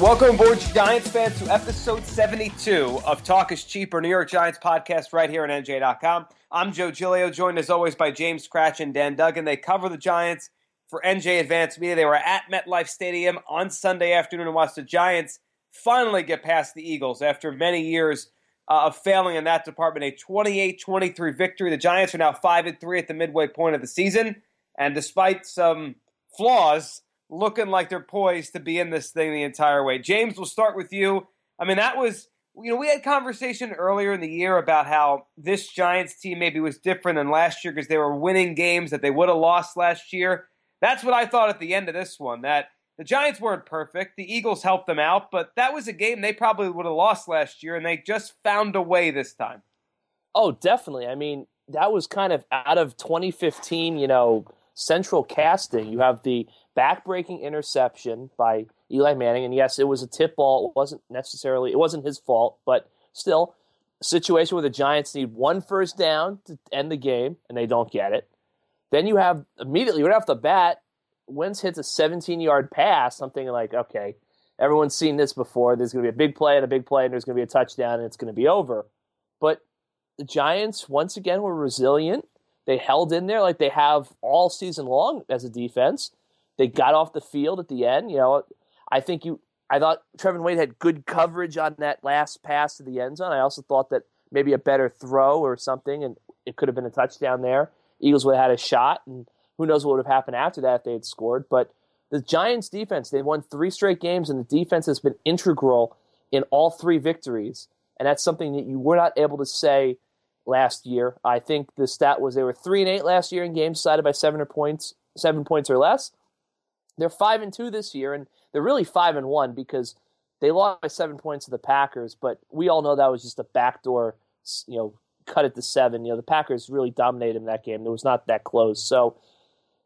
Welcome aboard, Giants fans, to episode 72 of Talk is Cheaper, New York Giants podcast right here on NJ.com. I'm Joe Giglio, joined as always by James Kratch and Dan Duggan. They cover the Giants for NJ Advanced Media. They were at MetLife Stadium on Sunday afternoon and watched the Giants finally get past the Eagles after many years uh, of failing in that department. A 28 23 victory. The Giants are now 5 and 3 at the midway point of the season. And despite some flaws, looking like they're poised to be in this thing the entire way. James, we'll start with you. I mean, that was you know we had conversation earlier in the year about how this Giants team maybe was different than last year because they were winning games that they would have lost last year. That's what I thought at the end of this one. That the Giants weren't perfect. The Eagles helped them out, but that was a game they probably would have lost last year, and they just found a way this time. Oh, definitely. I mean, that was kind of out of 2015, you know, central casting. You have the backbreaking interception by Eli Manning, and yes, it was a tip ball. It wasn't necessarily it wasn't his fault, but still, situation where the Giants need one first down to end the game, and they don't get it. Then you have immediately right off the bat, Wentz hits a 17-yard pass, something like, okay, everyone's seen this before. There's going to be a big play and a big play, and there's going to be a touchdown, and it's going to be over. But the Giants once again were resilient. They held in there like they have all season long as a defense. They got off the field at the end. You know, I think you. I thought Trevin Wade had good coverage on that last pass to the end zone. I also thought that maybe a better throw or something, and it could have been a touchdown there. Eagles would have had a shot, and who knows what would have happened after that if they had scored. But the Giants' defense, they won three straight games, and the defense has been integral in all three victories. And that's something that you were not able to say last year. I think the stat was they were three and eight last year in games decided by seven or points, seven points or less. They're five and two this year, and they're really five and one because they lost by seven points to the Packers. But we all know that was just a backdoor, you know, cut it to seven. You know, the Packers really dominated in that game. It was not that close. So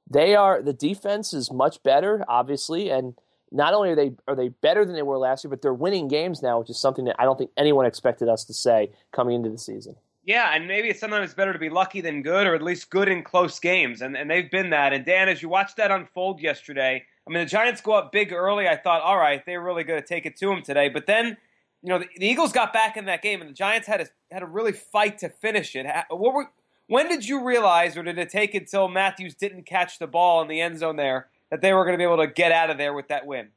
they are the defense is much better, obviously, and not only are they are they better than they were last year, but they're winning games now, which is something that I don't think anyone expected us to say coming into the season. Yeah, and maybe it's sometimes better to be lucky than good, or at least good in close games, and and they've been that. And Dan, as you watched that unfold yesterday, I mean, the Giants go up big early. I thought, all right, they're really going to take it to them today. But then, you know, the, the, Eagles got back in that game, and the Giants had a had a really fight to finish it. What were, when did you realize, or did it take until Matthews didn't catch the ball in the end zone there, that they were going to be able to get out of there with that win?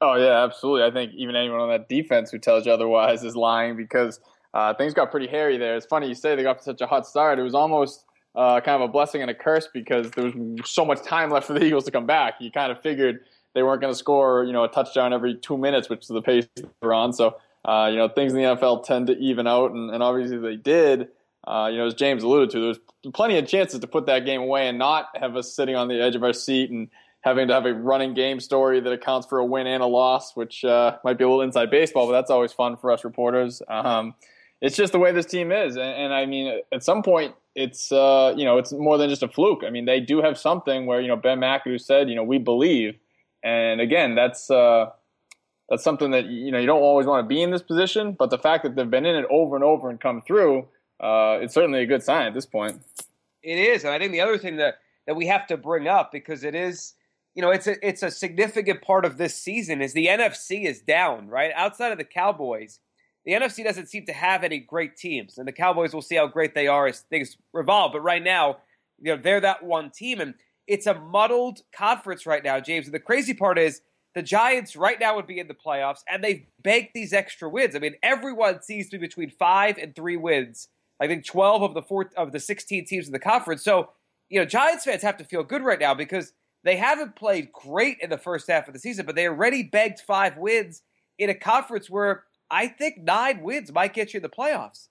Oh yeah, absolutely. I think even anyone on that defense who tells you otherwise is lying because uh, things got pretty hairy there. It's funny you say they got such a hot start. It was almost uh, kind of a blessing and a curse because there was so much time left for the Eagles to come back. You kind of figured they weren't going to score, you know, a touchdown every two minutes, which is the pace they're on. So, uh, you know, things in the NFL tend to even out, and, and obviously they did. Uh, you know, as James alluded to, there was plenty of chances to put that game away and not have us sitting on the edge of our seat and having to have a running game story that accounts for a win and a loss, which uh, might be a little inside baseball, but that's always fun for us reporters. Um, it's just the way this team is. And, and I mean, at some point, it's uh, you know it's more than just a fluke. I mean, they do have something where you know Ben McAdoo said, you know, we believe, and again, that's uh, that's something that you know you don't always want to be in this position, but the fact that they've been in it over and over and come through, uh, it's certainly a good sign at this point. It is, and I think the other thing that that we have to bring up because it is. You know, it's a it's a significant part of this season is the NFC is down, right? Outside of the Cowboys, the NFC doesn't seem to have any great teams, and the Cowboys will see how great they are as things revolve. But right now, you know, they're that one team, and it's a muddled conference right now, James. And the crazy part is the Giants right now would be in the playoffs, and they've banked these extra wins. I mean, everyone seems to be between five and three wins. I think twelve of the four of the sixteen teams in the conference. So, you know, Giants fans have to feel good right now because they haven't played great in the first half of the season, but they already begged five wins in a conference where I think nine wins might get you in the playoffs.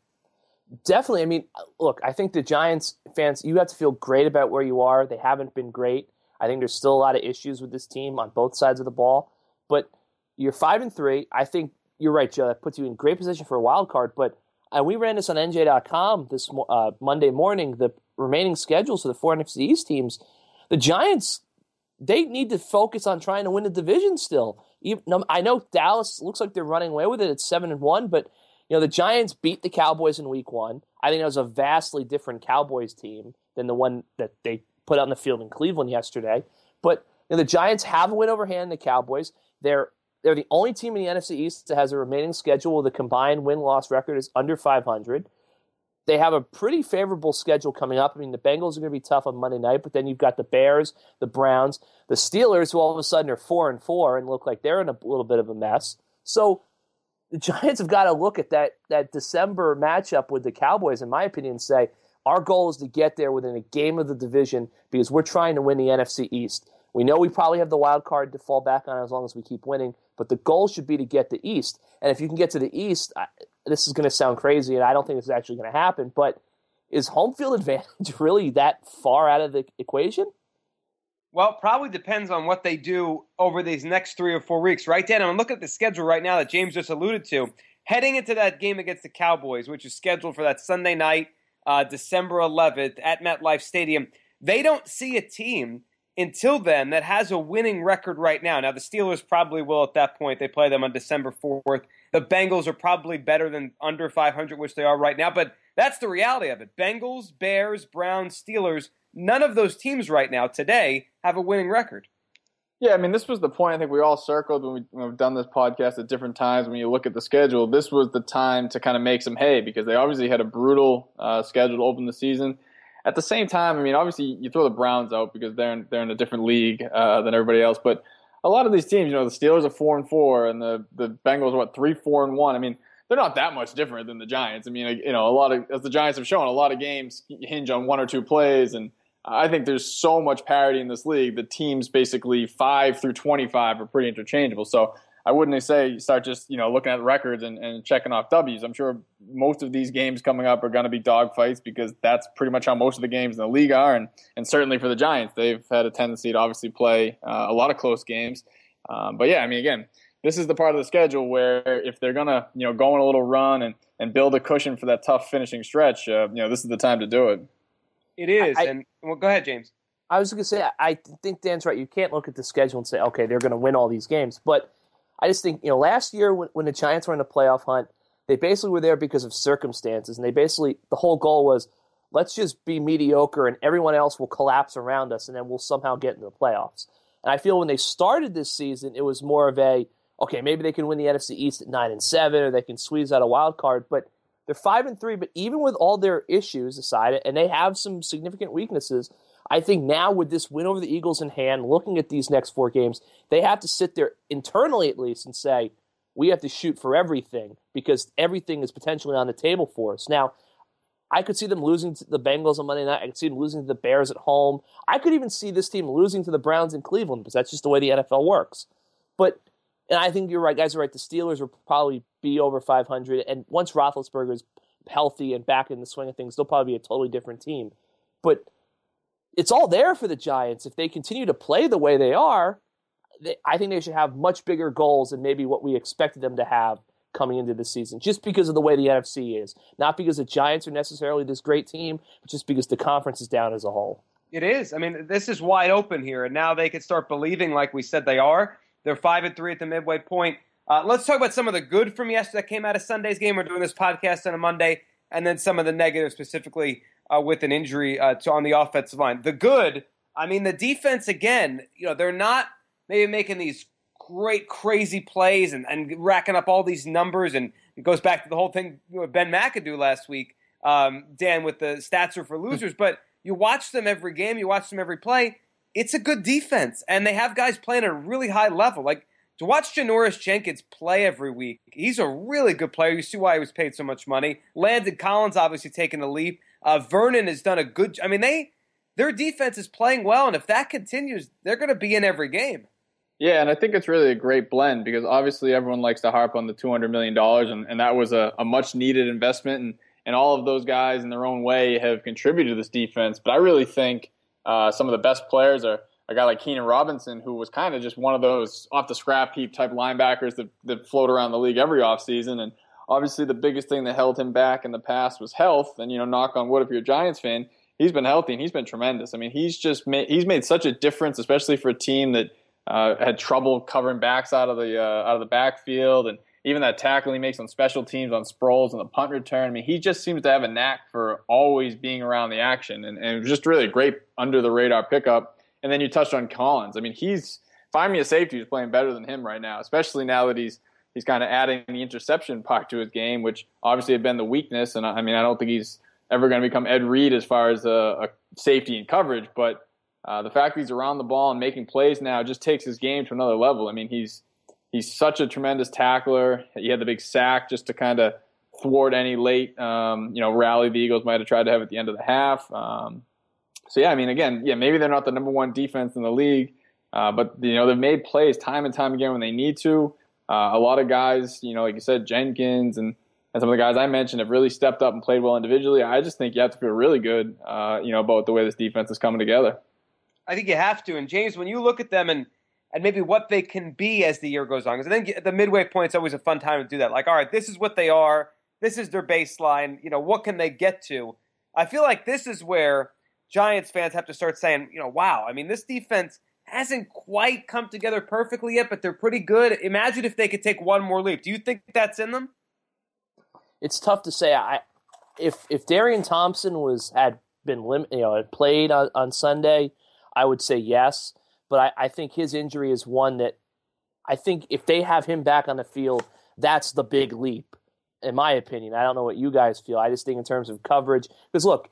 Definitely. I mean, look, I think the Giants fans, you have to feel great about where you are. They haven't been great. I think there's still a lot of issues with this team on both sides of the ball. But you're five and three. I think you're right, Joe. That puts you in great position for a wild card. But uh, we ran this on NJ.com this uh, Monday morning. The remaining schedules for the four NFC East teams. The Giants, they need to focus on trying to win the division still. I know Dallas looks like they're running away with it at seven and one, but you know, the Giants beat the Cowboys in week one. I think it was a vastly different Cowboys team than the one that they put on the field in Cleveland yesterday. But you know, the Giants have a win over hand the Cowboys. They're they're the only team in the NFC East that has a remaining schedule with a combined win loss record is under 500. They have a pretty favorable schedule coming up. I mean, the Bengals are going to be tough on Monday night, but then you've got the Bears, the Browns, the Steelers, who all of a sudden are four and four and look like they're in a little bit of a mess. So the Giants have got to look at that that December matchup with the Cowboys, in my opinion, and say our goal is to get there within a game of the division because we're trying to win the NFC East. We know we probably have the wild card to fall back on as long as we keep winning, but the goal should be to get the East. And if you can get to the East, this is going to sound crazy, and I don't think this is actually going to happen. But is home field advantage really that far out of the equation? Well, probably depends on what they do over these next three or four weeks, right, Dan? I'm looking at the schedule right now that James just alluded to. Heading into that game against the Cowboys, which is scheduled for that Sunday night, uh, December 11th at MetLife Stadium, they don't see a team until then that has a winning record right now. Now, the Steelers probably will at that point. They play them on December 4th. The Bengals are probably better than under 500, which they are right now, but that's the reality of it. Bengals, Bears, Browns, Steelers none of those teams right now today have a winning record. Yeah, I mean, this was the point I think we all circled when, we, when we've done this podcast at different times. When you look at the schedule, this was the time to kind of make some hay because they obviously had a brutal uh, schedule to open the season. At the same time, I mean, obviously you throw the Browns out because they're in, they're in a different league uh, than everybody else. But a lot of these teams, you know, the Steelers are four and four, and the the Bengals are what three, four, and one. I mean, they're not that much different than the Giants. I mean, you know, a lot of as the Giants have shown, a lot of games hinge on one or two plays and I think there's so much parity in this league. The teams basically five through 25 are pretty interchangeable. So I wouldn't say start just you know looking at records and, and checking off W's. I'm sure most of these games coming up are going to be dogfights because that's pretty much how most of the games in the league are, and and certainly for the Giants, they've had a tendency to obviously play uh, a lot of close games. Um, but yeah, I mean, again, this is the part of the schedule where if they're going to you know go on a little run and and build a cushion for that tough finishing stretch, uh, you know, this is the time to do it. It is, I, and well, go ahead, James. I was going to say, I think Dan's right. You can't look at the schedule and say, okay, they're going to win all these games. But I just think, you know, last year when, when the Giants were in the playoff hunt, they basically were there because of circumstances, and they basically the whole goal was let's just be mediocre, and everyone else will collapse around us, and then we'll somehow get into the playoffs. And I feel when they started this season, it was more of a okay, maybe they can win the NFC East at nine and seven, or they can squeeze out a wild card, but they're five and three, but even with all their issues aside, and they have some significant weaknesses, I think now with this win over the Eagles in hand, looking at these next four games, they have to sit there internally at least and say, we have to shoot for everything because everything is potentially on the table for us. Now, I could see them losing to the Bengals on Monday night. I could see them losing to the Bears at home. I could even see this team losing to the Browns in Cleveland because that's just the way the NFL works. But and I think you're right, guys are right. The Steelers will probably be over 500, and once Roethlisberger is healthy and back in the swing of things, they'll probably be a totally different team. But it's all there for the Giants if they continue to play the way they are. They, I think they should have much bigger goals than maybe what we expected them to have coming into the season, just because of the way the NFC is, not because the Giants are necessarily this great team, but just because the conference is down as a whole. It is. I mean, this is wide open here, and now they can start believing, like we said they are. They're five and three at the midway point. Uh, let's talk about some of the good from yesterday that came out of Sunday's game. We're doing this podcast on a Monday, and then some of the negatives, specifically uh, with an injury uh, to on the offensive line. The good, I mean, the defense again. You know, they're not maybe making these great, crazy plays and, and racking up all these numbers, and it goes back to the whole thing with Ben McAdoo last week, um, Dan, with the stats are for losers. but you watch them every game, you watch them every play it's a good defense, and they have guys playing at a really high level. Like to watch Janoris Jenkins play every week, he's a really good player. You see why he was paid so much money. Landon Collins obviously taking the leap. Uh, Vernon has done a good. I mean, they their defense is playing well, and if that continues, they're going to be in every game. Yeah, and I think it's really a great blend because obviously everyone likes to harp on the two hundred million dollars, and, and that was a, a much needed investment, and and all of those guys in their own way have contributed to this defense. But I really think uh, some of the best players are a guy like Keenan Robinson, who was kind of just one of those off the scrap heap type linebackers that, that float around the league every offseason. And obviously, the biggest thing that held him back in the past was health. And, you know, knock on wood if you're a Giants fan, he's been healthy and he's been tremendous. I mean, he's just made, he's made such a difference, especially for a team that uh, had trouble covering backs out of the uh, out of the backfield and even that tackle he makes on special teams on Sproles and the punt return. I mean, he just seems to have a knack for always being around the action, and, and it was just really a great under the radar pickup. And then you touched on Collins. I mean, he's find me a safety who's playing better than him right now, especially now that he's he's kind of adding the interception part to his game, which obviously had been the weakness. And I mean, I don't think he's ever going to become Ed Reed as far as a, a safety and coverage, but uh, the fact that he's around the ball and making plays now just takes his game to another level. I mean, he's he's such a tremendous tackler. He had the big sack just to kind of thwart any late, um, you know, rally the Eagles might have tried to have at the end of the half. Um, so yeah, I mean, again, yeah, maybe they're not the number one defense in the league, uh, but you know they've made plays time and time again when they need to. Uh, a lot of guys, you know, like you said, Jenkins and, and some of the guys I mentioned have really stepped up and played well individually. I just think you have to feel really good, uh, you know, about the way this defense is coming together. I think you have to. And James, when you look at them and and maybe what they can be as the year goes on. Because I think the midway point is always a fun time to do that. Like, all right, this is what they are. This is their baseline. You know, what can they get to? I feel like this is where Giants fans have to start saying, you know, wow. I mean, this defense hasn't quite come together perfectly yet, but they're pretty good. Imagine if they could take one more leap. Do you think that's in them? It's tough to say. I if if Darian Thompson was had been lim- you know had played on, on Sunday, I would say yes but I, I think his injury is one that I think if they have him back on the field, that's the big leap, in my opinion. I don't know what you guys feel. I just think in terms of coverage, because look,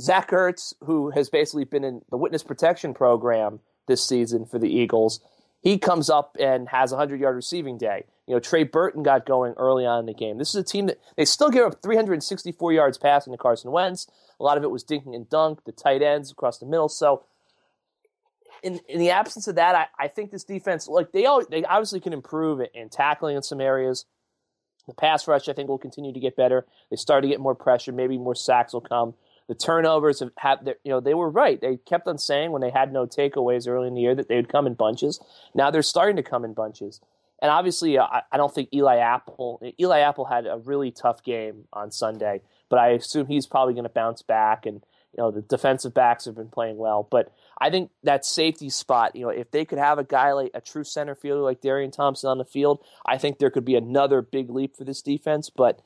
Zach Ertz, who has basically been in the witness protection program this season for the Eagles, he comes up and has a 100 yard receiving day. You know, Trey Burton got going early on in the game. This is a team that they still give up 364 yards passing to Carson Wentz. A lot of it was dinking and dunk, the tight ends across the middle. So in in the absence of that, I, I think this defense, like they all, they obviously can improve in tackling in some areas. The pass rush, I think, will continue to get better. They start to get more pressure. Maybe more sacks will come. The turnovers have had, you know, they were right. They kept on saying when they had no takeaways early in the year that they would come in bunches. Now they're starting to come in bunches. And obviously, uh, I, I don't think Eli Apple. Eli Apple had a really tough game on Sunday, but I assume he's probably going to bounce back. And you know, the defensive backs have been playing well, but I think that safety spot, you know, if they could have a guy like a true center fielder like Darian Thompson on the field, I think there could be another big leap for this defense. But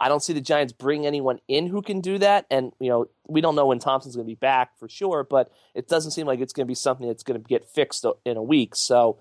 I don't see the Giants bring anyone in who can do that. And, you know, we don't know when Thompson's going to be back for sure, but it doesn't seem like it's going to be something that's going to get fixed in a week. So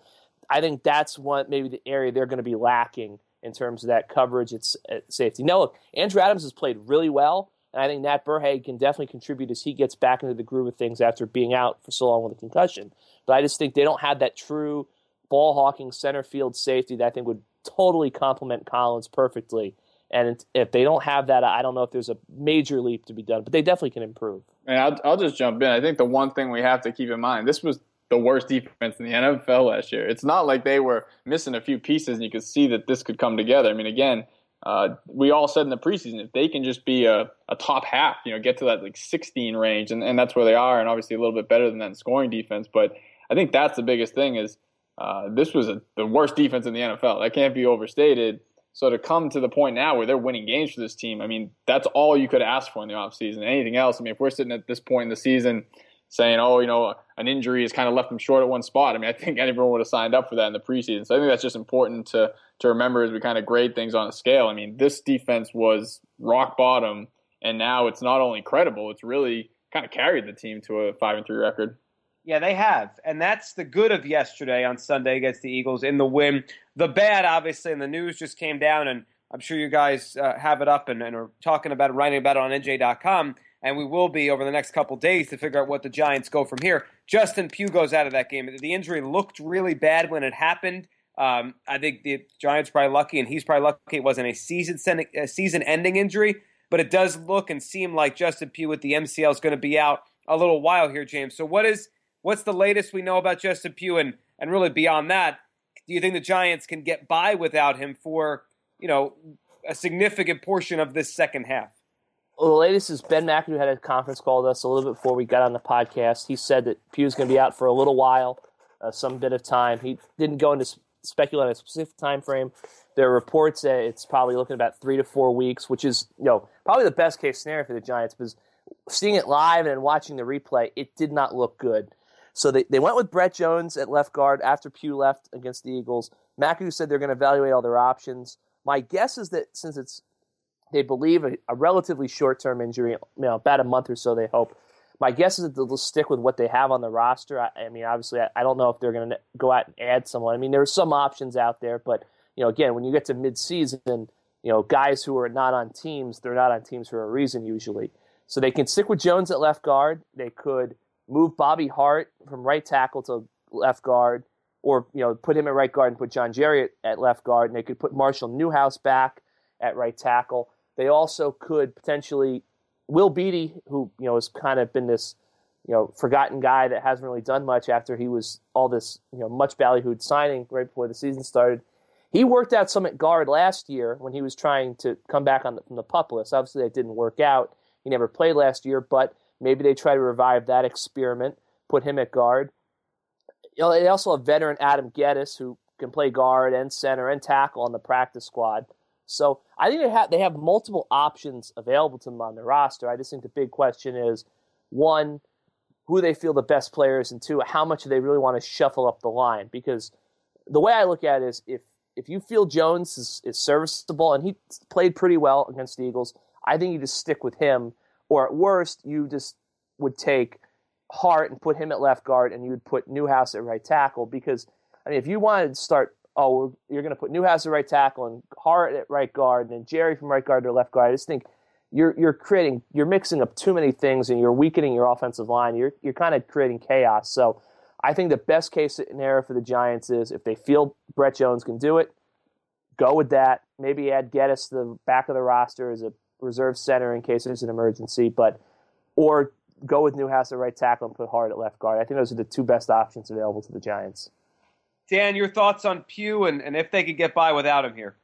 I think that's what maybe the area they're going to be lacking in terms of that coverage, it's safety. Now, look, Andrew Adams has played really well. And I think Nat Berhe can definitely contribute as he gets back into the groove of things after being out for so long with a concussion. But I just think they don't have that true ball hawking center field safety that I think would totally complement Collins perfectly. And if they don't have that, I don't know if there's a major leap to be done, but they definitely can improve. And I'll, I'll just jump in. I think the one thing we have to keep in mind this was the worst defense in the NFL last year. It's not like they were missing a few pieces and you could see that this could come together. I mean, again, uh, we all said in the preseason if they can just be a, a top half, you know, get to that like 16 range, and, and that's where they are, and obviously a little bit better than that in scoring defense. But I think that's the biggest thing is uh, this was a, the worst defense in the NFL. That can't be overstated. So to come to the point now where they're winning games for this team, I mean, that's all you could ask for in the offseason. Anything else, I mean, if we're sitting at this point in the season saying, oh, you know, an injury has kind of left them short at one spot. I mean, I think everyone would have signed up for that in the preseason. So I think that's just important to to remember as we kind of grade things on a scale. I mean, this defense was rock bottom, and now it's not only credible; it's really kind of carried the team to a five and three record. Yeah, they have, and that's the good of yesterday on Sunday against the Eagles in the win. The bad, obviously, and the news just came down, and I'm sure you guys uh, have it up and, and are talking about it, writing about it on NJ.com and we will be over the next couple days to figure out what the Giants go from here. Justin Pugh goes out of that game. The injury looked really bad when it happened. Um, I think the Giants probably lucky, and he's probably lucky it wasn't a season a season-ending injury. But it does look and seem like Justin Pugh with the MCL is going to be out a little while here, James. So what is what's the latest we know about Justin Pugh, and and really beyond that, do you think the Giants can get by without him for you know a significant portion of this second half? Well, the latest is Ben McAdoo had a conference call with us a little bit before we got on the podcast. He said that Pugh's going to be out for a little while, uh, some bit of time. He didn't go into speculate on a specific time frame. There are reports that it's probably looking about three to four weeks, which is you know probably the best case scenario for the Giants because seeing it live and watching the replay, it did not look good. So they, they went with Brett Jones at left guard after Pugh left against the Eagles. McAdoo said they're going to evaluate all their options. My guess is that since it's they believe a, a relatively short term injury, you know, about a month or so, they hope. My guess is that they'll stick with what they have on the roster. I, I mean, obviously, I, I, don't know if they're going to go out and add someone. I mean, there are some options out there, but you know, again, when you get to midseason, you know, guys who are not on teams, they're not on teams for a reason usually. So they can stick with Jones at left guard. They could move Bobby Hart from right tackle to left guard, or you know, put him at right guard and put John Jerry at, left guard, and they could put Marshall Newhouse back at right tackle. They also could potentially Will Beatty, who you know has kind of been this you know forgotten guy that hasn't really done much after he was all this you know much ballyhooed signing right before the season started. He worked out some at guard last year when he was trying to come back on the, from the pup list. Obviously, that didn't work out. He never played last year, but maybe they try to revive that experiment, put him at guard. You know, they also have veteran Adam Gettis, who can play guard and center and tackle on the practice squad. So I think they have they have multiple options available to them on the roster. I just think the big question is one, who they feel the best players, and two, how much do they really want to shuffle up the line? Because the way I look at it is if if you feel Jones is, is serviceable and he played pretty well against the Eagles, I think you just stick with him. Or at worst, you just would take Hart and put him at left guard, and you would put Newhouse at right tackle. Because I mean, if you wanted to start oh, you're going to put Newhouse at right tackle and Hart at right guard, and then Jerry from right guard to left guard. I just think you're you're creating you're mixing up too many things and you're weakening your offensive line. You're you're kind of creating chaos. So I think the best case scenario for the Giants is if they feel Brett Jones can do it, go with that. Maybe add Gettis to the back of the roster as a reserve center in case there's an emergency, but or go with Newhouse at right tackle and put Hart at left guard. I think those are the two best options available to the Giants. Dan, your thoughts on Pugh and, and if they could get by without him here?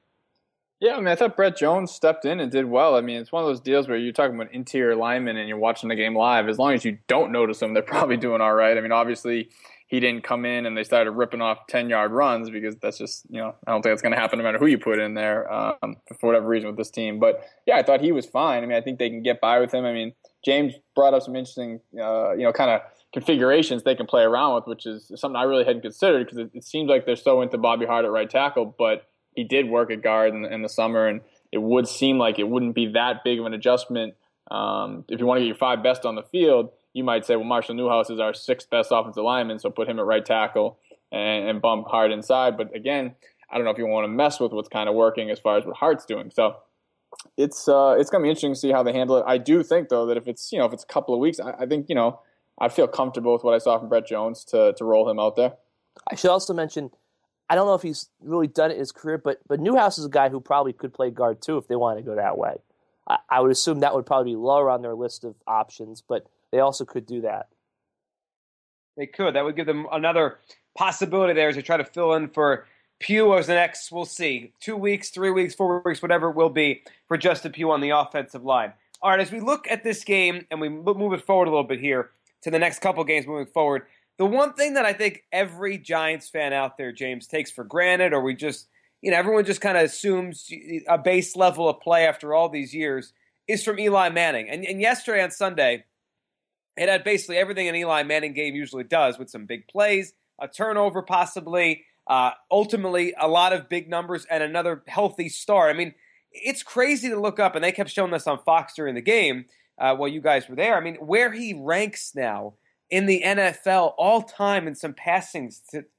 Yeah, I mean, I thought Brett Jones stepped in and did well. I mean, it's one of those deals where you're talking about interior linemen and you're watching the game live. As long as you don't notice them, they're probably doing all right. I mean, obviously, he didn't come in and they started ripping off 10 yard runs because that's just, you know, I don't think that's going to happen no matter who you put in there um, for whatever reason with this team. But yeah, I thought he was fine. I mean, I think they can get by with him. I mean, James brought up some interesting, uh, you know, kind of configurations they can play around with, which is something I really hadn't considered because it, it, seems like they're so into Bobby Hart at right tackle, but he did work at guard in, in, the summer, and it would seem like it wouldn't be that big of an adjustment. Um, if you want to get your five best on the field, you might say, well, Marshall Newhouse is our sixth best offensive lineman, so put him at right tackle and, and bump Hart inside. But again, I don't know if you want to mess with what's kind of working as far as what Hart's doing. So it's uh, it's gonna be interesting to see how they handle it. I do think though that if it's you know if it's a couple of weeks, I, I think you know I feel comfortable with what I saw from Brett Jones to to roll him out there. I should also mention, I don't know if he's really done it in his career, but but Newhouse is a guy who probably could play guard too if they wanted to go that way. I, I would assume that would probably be lower on their list of options, but they also could do that. They could. That would give them another possibility there to try to fill in for Pugh as the next. We'll see. Two weeks, three weeks, four weeks, whatever it will be for Justin Pugh on the offensive line. All right, as we look at this game and we move it forward a little bit here, to the next couple games moving forward. The one thing that I think every Giants fan out there, James, takes for granted, or we just, you know, everyone just kind of assumes a base level of play after all these years, is from Eli Manning. And, and yesterday on Sunday, it had basically everything an Eli Manning game usually does with some big plays, a turnover possibly, uh, ultimately a lot of big numbers, and another healthy start. I mean, it's crazy to look up, and they kept showing this on Fox during the game uh, while you guys were there. I mean, where he ranks now in the NFL all time in some passing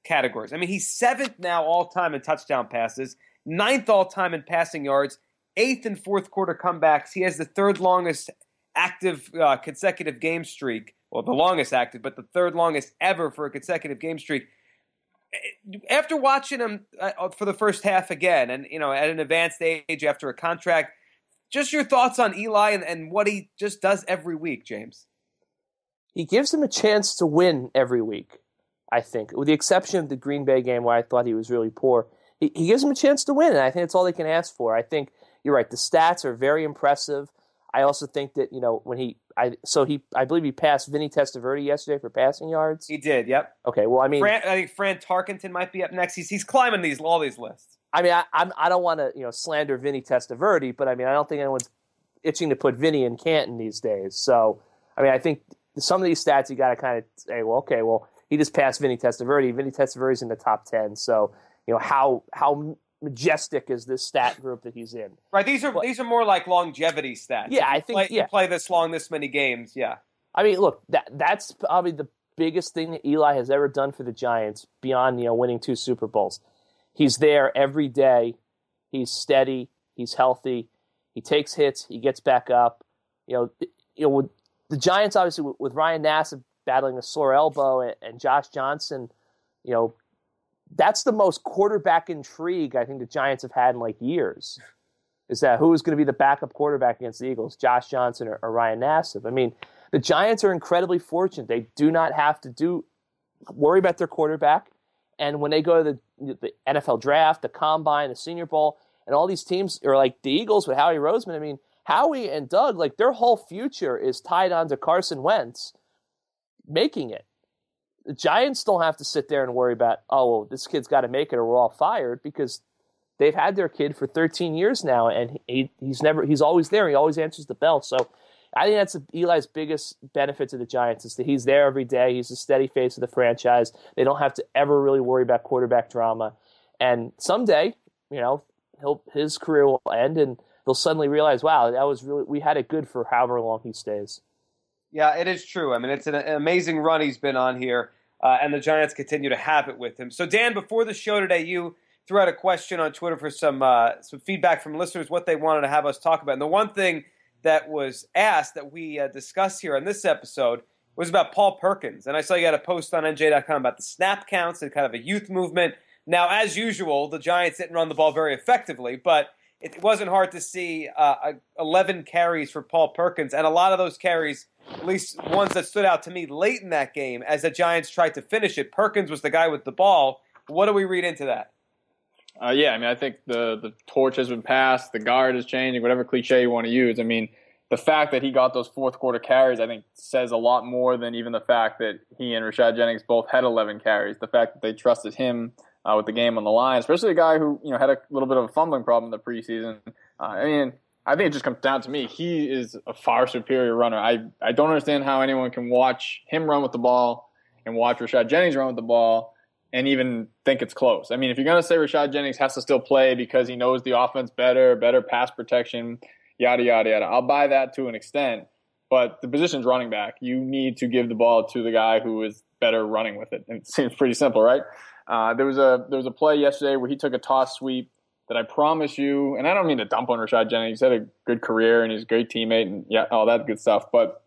categories. I mean, he's seventh now all time in touchdown passes, ninth all time in passing yards, eighth and fourth quarter comebacks. He has the third longest active uh, consecutive game streak. Well, the longest active, but the third longest ever for a consecutive game streak. After watching him uh, for the first half again, and you know, at an advanced age after a contract, just your thoughts on Eli and, and what he just does every week, James. He gives him a chance to win every week. I think, with the exception of the Green Bay game where I thought he was really poor. He, he gives him a chance to win, and I think that's all they can ask for. I think you're right. The stats are very impressive. I also think that you know when he, I so he, I believe he passed Vinny Testaverde yesterday for passing yards. He did. Yep. Okay. Well, I mean, Fran, I think Fran Tarkenton might be up next. He's he's climbing these all these lists. I mean, I I'm, I don't want to you know slander Vinny Testaverde, but I mean, I don't think anyone's itching to put Vinny in Canton these days. So, I mean, I think some of these stats you got to kind of say, well, okay, well, he just passed Vinny Testaverde. Vinny Testaverde's in the top ten, so you know how how majestic is this stat group that he's in. Right. These are but, these are more like longevity stats. Yeah, I think play, yeah. you play this long, this many games. Yeah. I mean, look, that that's probably the biggest thing that Eli has ever done for the Giants beyond you know winning two Super Bowls. He's there every day. He's steady. He's healthy. He takes hits. He gets back up. You know, you know, with the Giants obviously with, with Ryan Nassib battling a sore elbow and, and Josh Johnson, you know, that's the most quarterback intrigue I think the Giants have had in like years. Is that who is going to be the backup quarterback against the Eagles, Josh Johnson or, or Ryan Nassib? I mean, the Giants are incredibly fortunate. They do not have to do worry about their quarterback. And when they go to the, the NFL draft, the combine, the Senior Bowl, and all these teams are like the Eagles with Howie Roseman. I mean, Howie and Doug, like their whole future is tied on to Carson Wentz making it. The Giants don't have to sit there and worry about, oh, well, this kid's got to make it or we're all fired because they've had their kid for 13 years now and he, he's never he's always there. He always answers the bell. So I think that's Eli's biggest benefit to the Giants is that he's there every day. He's a steady face of the franchise. They don't have to ever really worry about quarterback drama. And someday, you know, he'll his career will end and they'll suddenly realize, wow, that was really we had it good for however long he stays. Yeah, it is true. I mean, it's an amazing run he's been on here, uh, and the Giants continue to have it with him. So, Dan, before the show today, you threw out a question on Twitter for some uh, some feedback from listeners, what they wanted to have us talk about. And the one thing that was asked that we uh, discussed here on this episode was about Paul Perkins. And I saw you had a post on NJ.com about the snap counts and kind of a youth movement. Now, as usual, the Giants didn't run the ball very effectively, but it wasn't hard to see uh, 11 carries for Paul Perkins, and a lot of those carries, at least ones that stood out to me late in that game, as the Giants tried to finish it. Perkins was the guy with the ball. What do we read into that? Uh, yeah, I mean, I think the the torch has been passed, the guard is changing, whatever cliche you want to use. I mean, the fact that he got those fourth quarter carries, I think, says a lot more than even the fact that he and Rashad Jennings both had 11 carries. The fact that they trusted him uh, with the game on the line, especially a guy who you know had a little bit of a fumbling problem in the preseason. Uh, I mean, I think it just comes down to me. He is a far superior runner. I I don't understand how anyone can watch him run with the ball and watch Rashad Jennings run with the ball and even think it's close. I mean, if you're going to say Rashad Jennings has to still play because he knows the offense better, better pass protection, yada yada yada, I'll buy that to an extent. But the position's running back. You need to give the ball to the guy who is better running with it. It seems pretty simple, right? Uh, there was a there was a play yesterday where he took a toss sweep that I promise you, and I don't mean to dump on Rashad Jennings. He's had a good career and he's a great teammate and yeah, all that good stuff. But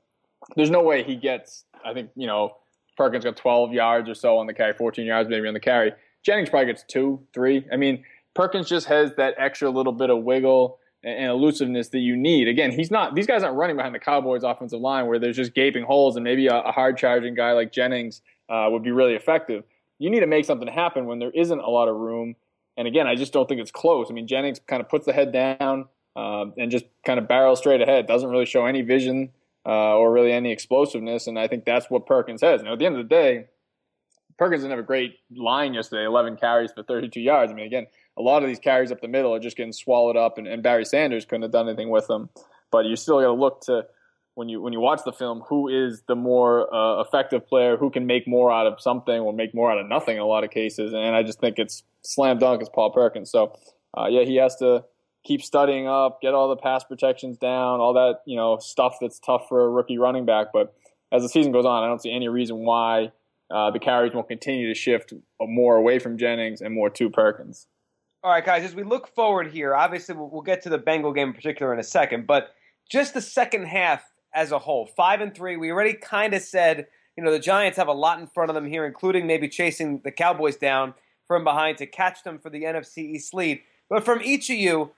there's no way he gets. I think you know Perkins got 12 yards or so on the carry, 14 yards maybe on the carry. Jennings probably gets two, three. I mean, Perkins just has that extra little bit of wiggle and elusiveness that you need. Again, he's not; these guys aren't running behind the Cowboys' offensive line where there's just gaping holes, and maybe a, a hard charging guy like Jennings uh, would be really effective you need to make something happen when there isn't a lot of room. And again, I just don't think it's close. I mean, Jennings kind of puts the head down uh, and just kind of barrels straight ahead. Doesn't really show any vision uh, or really any explosiveness. And I think that's what Perkins has. Now, at the end of the day, Perkins didn't have a great line yesterday 11 carries for 32 yards. I mean, again, a lot of these carries up the middle are just getting swallowed up, and, and Barry Sanders couldn't have done anything with them. But you still got to look to when you when you watch the film, who is the more uh, effective player, who can make more out of something or make more out of nothing in a lot of cases. And I just think it's slam dunk is Paul Perkins. So uh, yeah, he has to keep studying up, get all the pass protections down, all that you know stuff that's tough for a rookie running back. But as the season goes on, I don't see any reason why uh, the carries won't continue to shift more away from Jennings and more to Perkins. All right, guys. As we look forward here, obviously we'll, we'll get to the Bengal game in particular in a second, but just the second half as a whole. Five and three. We already kind of said, you know, the Giants have a lot in front of them here, including maybe chasing the Cowboys down from behind to catch them for the NFC East lead. But from each of you,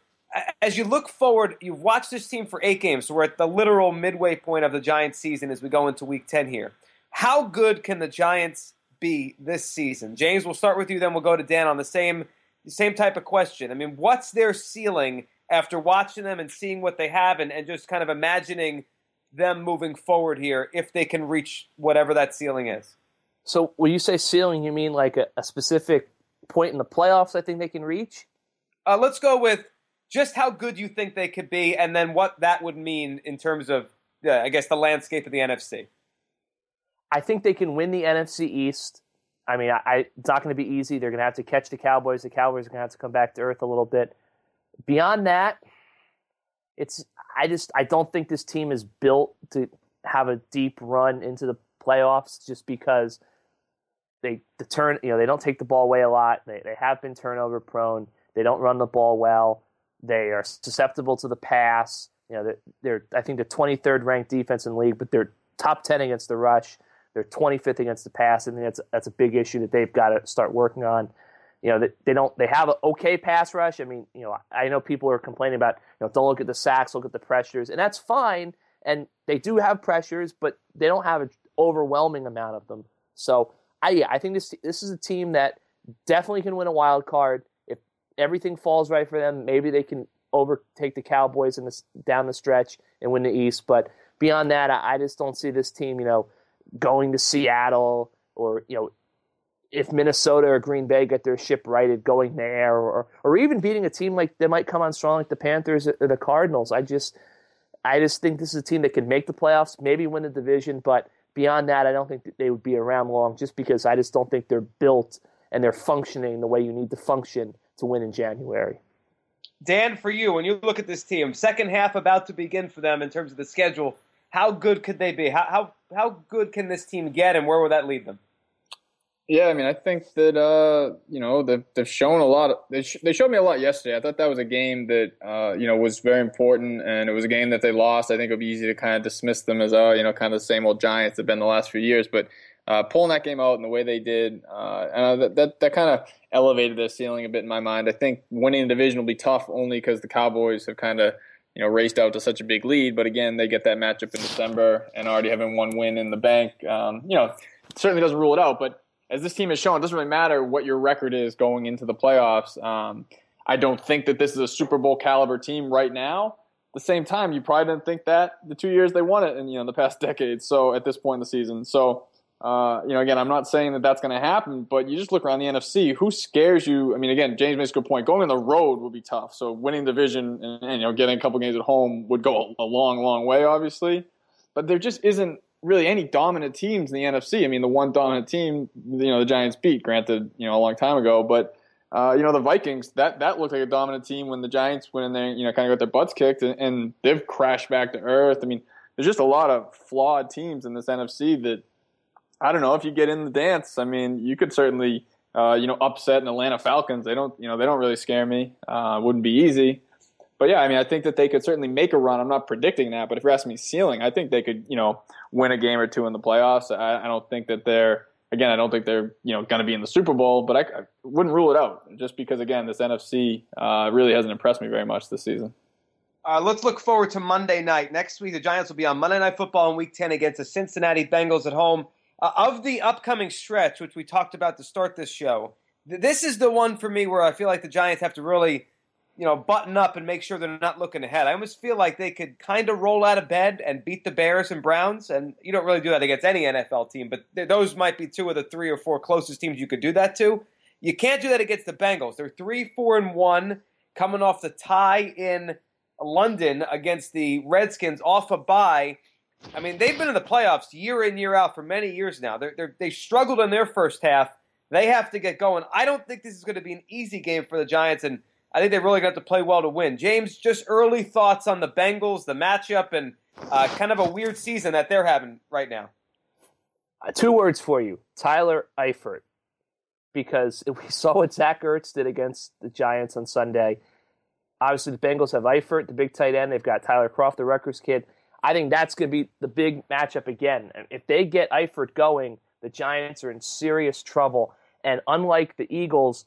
as you look forward, you've watched this team for eight games. So we're at the literal midway point of the Giants season as we go into week 10 here. How good can the Giants be this season? James, we'll start with you, then we'll go to Dan on the same same type of question. I mean, what's their ceiling after watching them and seeing what they have and, and just kind of imagining them moving forward here if they can reach whatever that ceiling is? So when you say ceiling, you mean like a, a specific point in the playoffs I think they can reach? Uh, let's go with just how good you think they could be, and then what that would mean in terms of, uh, I guess, the landscape of the NFC. I think they can win the NFC East. I mean, I, it's not going to be easy. They're going to have to catch the Cowboys. The Cowboys are going to have to come back to earth a little bit. Beyond that, it's I just I don't think this team is built to have a deep run into the playoffs just because they the turn you know they don't take the ball away a lot. They they have been turnover prone. They don't run the ball well. They are susceptible to the pass. You know they're, they're I think the 23rd ranked defense in the league, but they're top 10 against the rush. They're 25th against the pass, and that's that's a big issue that they've got to start working on. You know, they, don't they have an okay pass rush. I mean, you know, I know people are complaining about you know don't look at the sacks, look at the pressures, and that's fine. And they do have pressures, but they don't have an overwhelming amount of them. So I yeah, I think this this is a team that definitely can win a wild card if everything falls right for them. Maybe they can overtake the Cowboys in this down the stretch and win the East. But beyond that, I, I just don't see this team. You know going to Seattle or you know if Minnesota or Green Bay get their ship righted, going there, or or even beating a team like they might come on strong like the Panthers or the Cardinals. I just I just think this is a team that can make the playoffs, maybe win the division, but beyond that, I don't think they would be around long. Just because I just don't think they're built and they're functioning the way you need to function to win in January. Dan, for you, when you look at this team, second half about to begin for them in terms of the schedule how good could they be? How how how good can this team get, and where will that lead them? Yeah, I mean, I think that uh, you know they've, they've shown a lot. Of, they sh- they showed me a lot yesterday. I thought that was a game that uh, you know was very important, and it was a game that they lost. I think it would be easy to kind of dismiss them as oh, you know, kind of the same old Giants have been the last few years. But uh, pulling that game out in the way they did, uh, and that that, that kind of elevated their ceiling a bit in my mind. I think winning the division will be tough only because the Cowboys have kind of you know, raced out to such a big lead. But again, they get that matchup in December and already having one win in the bank. Um, you know, certainly doesn't rule it out. But as this team has shown, it doesn't really matter what your record is going into the playoffs. Um, I don't think that this is a Super Bowl caliber team right now. At the same time, you probably didn't think that the two years they won it in you know the past decade. So at this point in the season, so uh, you know, again, I'm not saying that that's going to happen, but you just look around the NFC. Who scares you? I mean, again, James makes a good point. Going on the road would be tough. So winning division and, and, you know getting a couple games at home would go a long, long way, obviously. But there just isn't really any dominant teams in the NFC. I mean, the one dominant team, you know, the Giants beat, granted, you know, a long time ago, but. Uh, you know the Vikings that that looked like a dominant team when the Giants went in there, you know, kind of got their butts kicked, and, and they've crashed back to earth. I mean, there's just a lot of flawed teams in this NFC that I don't know if you get in the dance. I mean, you could certainly, uh, you know, upset an Atlanta Falcons. They don't, you know, they don't really scare me. Uh, wouldn't be easy, but yeah, I mean, I think that they could certainly make a run. I'm not predicting that, but if you're asking me ceiling, I think they could, you know, win a game or two in the playoffs. I, I don't think that they're, again, I don't think they're, you know, going to be in the Super Bowl, but I, I, wouldn't rule it out just because, again, this NFC uh, really hasn't impressed me very much this season. Uh, let's look forward to Monday night. Next week, the Giants will be on Monday Night Football in Week 10 against the Cincinnati Bengals at home. Uh, of the upcoming stretch, which we talked about to start this show, th- this is the one for me where I feel like the Giants have to really, you know, button up and make sure they're not looking ahead. I almost feel like they could kind of roll out of bed and beat the Bears and Browns, and you don't really do that against any NFL team, but th- those might be two of the three or four closest teams you could do that to. You can't do that against the Bengals. They're three, four, and one, coming off the tie in London against the Redskins off a bye I mean, they've been in the playoffs year in, year out for many years now. They're, they're, they struggled in their first half. They have to get going. I don't think this is going to be an easy game for the Giants, and I think they're really got to play well to win. James, just early thoughts on the Bengals, the matchup, and uh, kind of a weird season that they're having right now. Uh, two words for you Tyler Eifert. Because we saw what Zach Ertz did against the Giants on Sunday. Obviously, the Bengals have Eifert, the big tight end. They've got Tyler Kroft, the Rutgers kid. I think that's going to be the big matchup again. And if they get Eifert going, the Giants are in serious trouble. And unlike the Eagles,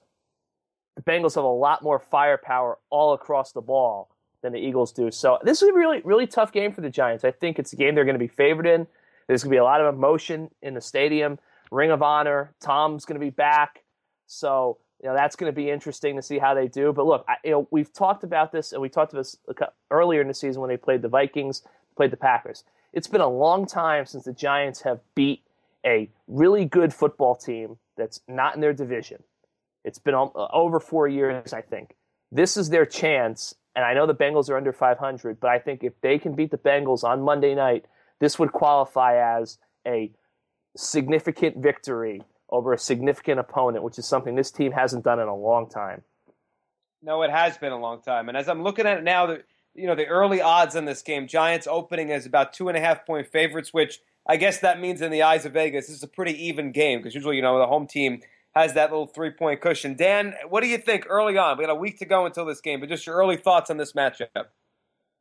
the Bengals have a lot more firepower all across the ball than the Eagles do. So this is a really, really tough game for the Giants. I think it's a game they're going to be favored in. There's going to be a lot of emotion in the stadium. Ring of Honor. Tom's going to be back. So you know that's going to be interesting to see how they do. But look, I, you know we've talked about this, and we talked about this earlier in the season when they played the Vikings, played the Packers. It's been a long time since the Giants have beat a really good football team that's not in their division. It's been uh, over four years, I think. This is their chance, and I know the Bengals are under 500, but I think if they can beat the Bengals on Monday night, this would qualify as a significant victory over a significant opponent, which is something this team hasn't done in a long time. No, it has been a long time. And as I'm looking at it now, the you know the early odds in this game, Giants opening as about two and a half point favorites, which I guess that means in the eyes of Vegas, this is a pretty even game because usually you know the home team has that little three point cushion. Dan, what do you think early on? We got a week to go until this game, but just your early thoughts on this matchup.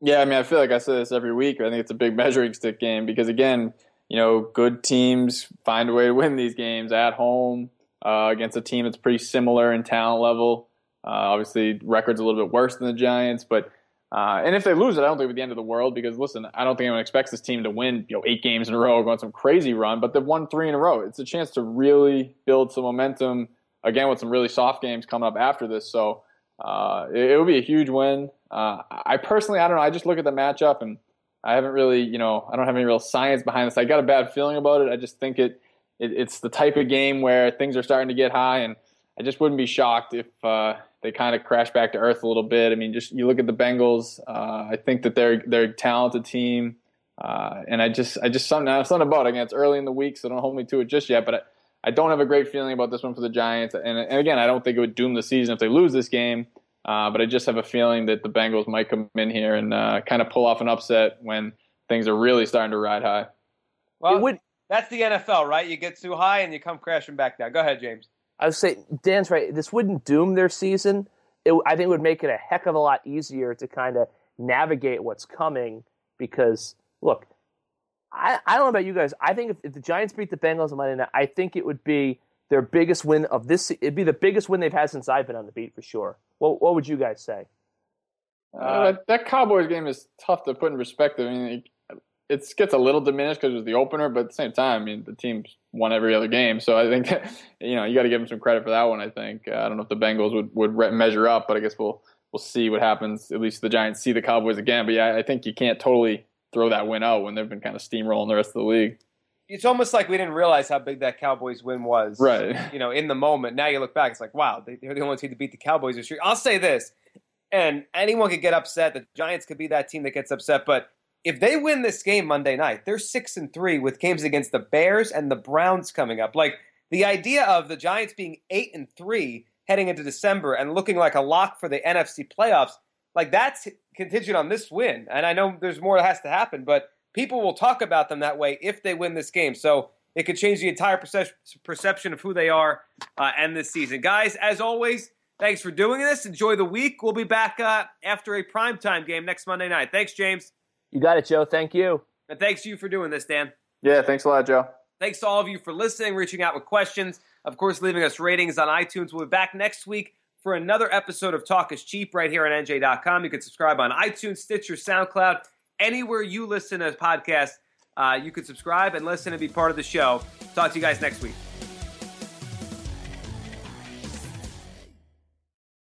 Yeah, I mean, I feel like I say this every week. I think it's a big measuring stick game because again, you know, good teams find a way to win these games at home uh, against a team that's pretty similar in talent level. Uh, obviously, record's a little bit worse than the Giants, but uh, and if they lose it, I don't think it's the end of the world because listen, I don't think anyone expects this team to win, you know, eight games in a row go on some crazy run, but they've won three in a row. It's a chance to really build some momentum again with some really soft games coming up after this. So uh, it, it would be a huge win. Uh, I personally, I don't know. I just look at the matchup and I haven't really, you know, I don't have any real science behind this. I got a bad feeling about it. I just think it, it it's the type of game where things are starting to get high, and I just wouldn't be shocked if uh, they kind of crash back to earth a little bit. I mean, just you look at the Bengals. Uh, I think that they're they're a talented team, uh, and I just I just something something about it. Again, it's early in the week, so don't hold me to it just yet. But I, I don't have a great feeling about this one for the Giants, and, and again, I don't think it would doom the season if they lose this game. Uh, but I just have a feeling that the Bengals might come in here and uh, kind of pull off an upset when things are really starting to ride high. Well, would, that's the NFL, right? You get too high and you come crashing back down. Go ahead, James. I would say Dan's right. This wouldn't doom their season. It, I think it would make it a heck of a lot easier to kind of navigate what's coming because look, I, I don't know about you guys. I think if, if the Giants beat the Bengals on Monday night, I think it would be their biggest win of this. It'd be the biggest win they've had since I've been on the beat for sure. What What would you guys say? Uh, that Cowboys game is tough to put in perspective. I mean, it, gets a little diminished because it was the opener, but at the same time, I mean, the team's won every other game, so I think you know you got to give them some credit for that one. I think uh, I don't know if the Bengals would would measure up, but I guess we'll we'll see what happens. At least the Giants see the Cowboys again, but yeah, I think you can't totally throw that win out when they've been kind of steamrolling the rest of the league it's almost like we didn't realize how big that Cowboys win was. Right. You know, in the moment. Now you look back, it's like, wow, they, are the only team to beat the Cowboys this year. I'll say this, and anyone could get upset. The Giants could be that team that gets upset, but if they win this game Monday night, they're six and three with games against the Bears and the Browns coming up. Like the idea of the Giants being eight and three heading into December and looking like a lock for the NFC playoffs, like that's contingent on this win. And I know there's more that has to happen, but people will talk about them that way if they win this game. So it could change the entire perception of who they are uh, and this season. Guys, as always, thanks for doing this. Enjoy the week. We'll be back uh, after a primetime game next Monday night. Thanks, James. You got it, Joe. Thank you. And thanks to you for doing this, Dan. Yeah, thanks a lot, Joe. Thanks to all of you for listening, reaching out with questions, of course, leaving us ratings on iTunes. We'll be back next week for another episode of Talk is Cheap right here on NJ.com. You can subscribe on iTunes, Stitcher, SoundCloud anywhere you listen to podcasts. Uh, you can subscribe and listen and be part of the show. Talk to you guys next week.